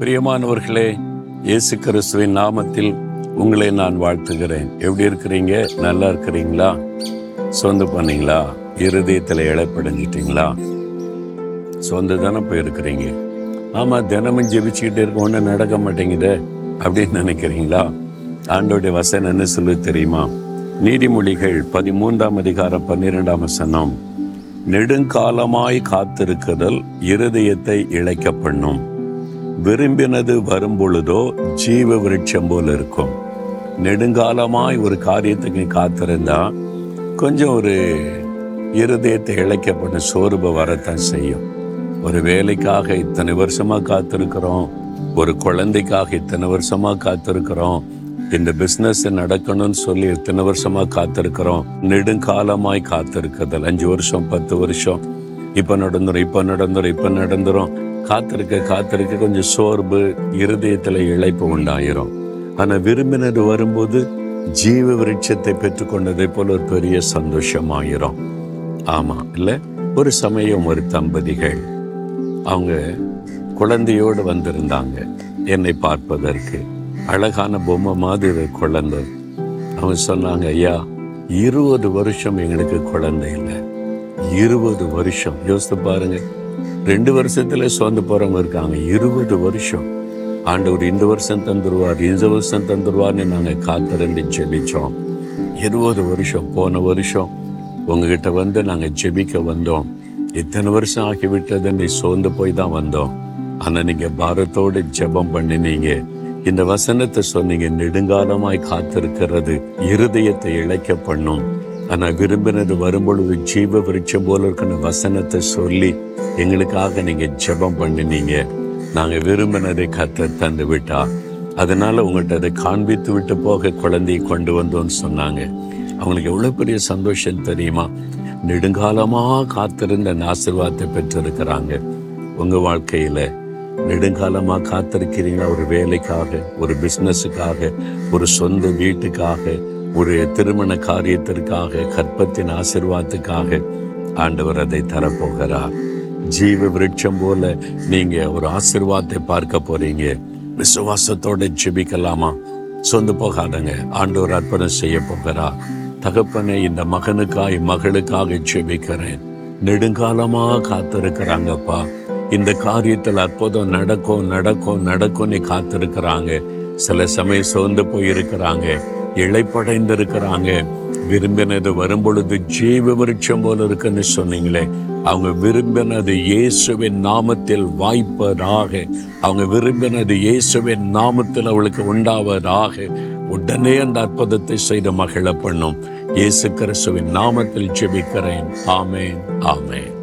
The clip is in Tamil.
பிரியமானவர்களே இயேசு கிறிஸ்துவின் நாமத்தில் உங்களை நான் வாழ்த்துகிறேன். எப்படி இருக்கிறீங்க? நல்லா இருக்கிறீங்களா? சொந்த பண்ணீங்களா இருதயத்தில் இழப்படைஞ்சிட்டிங்களா? சொந்த தானே போயிருக்கிறீங்க? ஆமாம் தினமும் ஜெபிச்சுக்கிட்டு இருக்க ஒன்றும் நடக்க மாட்டேங்குதே அப்படின்னு நினைக்கிறீங்களா? ஆண்டோடைய வசனம் என்ன சொல்லு தெரியுமா? நீதிமொழிகள் பதிமூன்றாம் அதிகாரம் பன்னிரெண்டாம் வசனம் நெடுங்காலமாய் காத்திருக்குதல் இருதயத்தை இழைக்க பண்ணும் விரும்பினது வரும்பொழுதோ ஜீவ விருட்சம் போல இருக்கும். நெடுங்காலமாய் ஒரு காரியத்துக்கு காத்திருந்தா கொஞ்சம் ஒரு இருதயத்தை இழைக்கப்பட்ட சோர்வை வரத்தான் செய்யும். ஒரு வேலைக்காக இத்தனை வருஷமா காத்திருக்கிறோம். ஒரு குழந்தைக்காக இத்தனை வருஷமா காத்திருக்கிறோம். இந்த பிஸ்னஸ் நடக்கணும்னு சொல்லி இத்தனை வருஷமா காத்திருக்கிறோம். நெடுங்காலமாய் காத்திருக்கிறது அஞ்சு வருஷம் பத்து வருஷம். இப்ப நடந்துரும் இப்ப நடந்துரும் இப்ப நடந்துரும். காத்திருக்க காத்திருக்க கொஞ்சம் சோர்வு இருதயத்துல இழைப்பு உண்டாயிரும். ஆனால் விரும்பினது வரும்போது ஜீவ விருட்சத்தை பெற்றுக்கொண்டதை போல ஒரு பெரிய சந்தோஷமாயிரும். ஆமாம் இல்லை? ஒரு சமயம் ஒரு தம்பதிகள் அவங்க குழந்தையோடு வந்திருந்தாங்க என்னை பார்ப்பதற்கு. அழகான பொம்மை மாதிரி குழந்தை. அவங்க சொன்னாங்க ஐயா இருபது வருஷம் எங்களுக்கு குழந்தை இல்லை. இருபது வருஷம். யோசித்து பாருங்க. ரெண்டு வருஷத்துல சோர்ந்து போறவங்க இருக்காங்க. இருபது வருஷம். ஆண்டவர் இந்த வருஷம் தந்துருவார் இந்த வருஷம் தந்துருவார்னு நாங்கள் காத்திருந்து ஜெபிச்சோம். இருபது வருஷம் போன வருஷம் உங்ககிட்ட வந்து நாங்கள் ஜெபிக்க வந்தோம். இத்தனை வருஷம் ஆகிவிட்டதுன்னு சோர்ந்து போய் தான் வந்தோம். ஆனால் நீங்கள் பாரத்தோடு ஜெபம் பண்ணினீங்க. இந்த வசனத்தை சொன்னீங்க நெடுங்காலமாய் காத்திருக்கிறது இருதயத்தை இழைக்க பண்ணும். ஆனால் விரும்பினது வரும்பொழுது ஜீவ விருட்சம் போல இருக்கிற வசனத்தை சொல்லி எங்களுக்காக நீங்கள் ஜெபம் பண்ணினீங்க. நாங்கள் விரும்பினதை கத்த தந்து விட்டா அதனால உங்கள்கிட்ட அதை காண்பித்து விட்டு போக குழந்தையை கொண்டு வந்தோன்னு சொன்னாங்க. அவங்களுக்கு எவ்வளோ பெரிய சந்தோஷம் தெரியுமா? நெடுங்காலமாக காத்திருந்த அந்த ஆசிர்வாதத்தை பெற்றிருக்கிறாங்க. உங்கள் வாழ்க்கையில் நெடுங்காலமாக காத்திருக்கிறீங்களா? ஒரு வேலைக்காக ஒரு பிஸ்னஸுக்காக ஒரு சொந்த வீட்டுக்காக ஒரு திருமண காரியத்திற்காக கற்பத்தின் ஆசிர்வாதத்துக்காக ஆண்டவர் அதை தரப்போகிறார். ஜீவ விருட்சம் போல நீங்க ஒரு ஆசிர்வாதத்தை பார்க்க போறீங்க. விசுவாசத்தோட ஜெபிக்கலாமா? சொந்து போகாதங்க. ஆண்டவர் அர்ப்பணம் செய்ய போகிறா தகப்பனை இந்த மகனுக்காய் மகளுக்காக ஜெபிக்கிறேன். நெடுங்காலமா காத்திருக்கிறாங்கப்பா. இந்த காரியத்தில் அற்புதம் நடக்கும் நடக்கும் நடக்கும்னு காத்திருக்கிறாங்க. சில சமயம் சோர்ந்து போயிருக்கிறாங்க. இழைப்படைந்திருக்கிறாங்க விரும்பினது வரும்பொழுது ஜீவ விருட்சம் போல இருக்குன்னு சொன்னீங்களே. அவங்க விரும்பினது இயேசுவின் நாமத்தில் வாய்ப்பதாக. அவங்க விரும்பினது இயேசுவின் நாமத்தில் அவளுக்கு உண்டாவதாக. உடனே அந்த அற்புதத்தை செய்த மகிழ பண்ணும் இயேசு கிறிஸ்துவின் நாமத்தில் ஜெபிக்கிறேன். ஆமேன் ஆமேன்.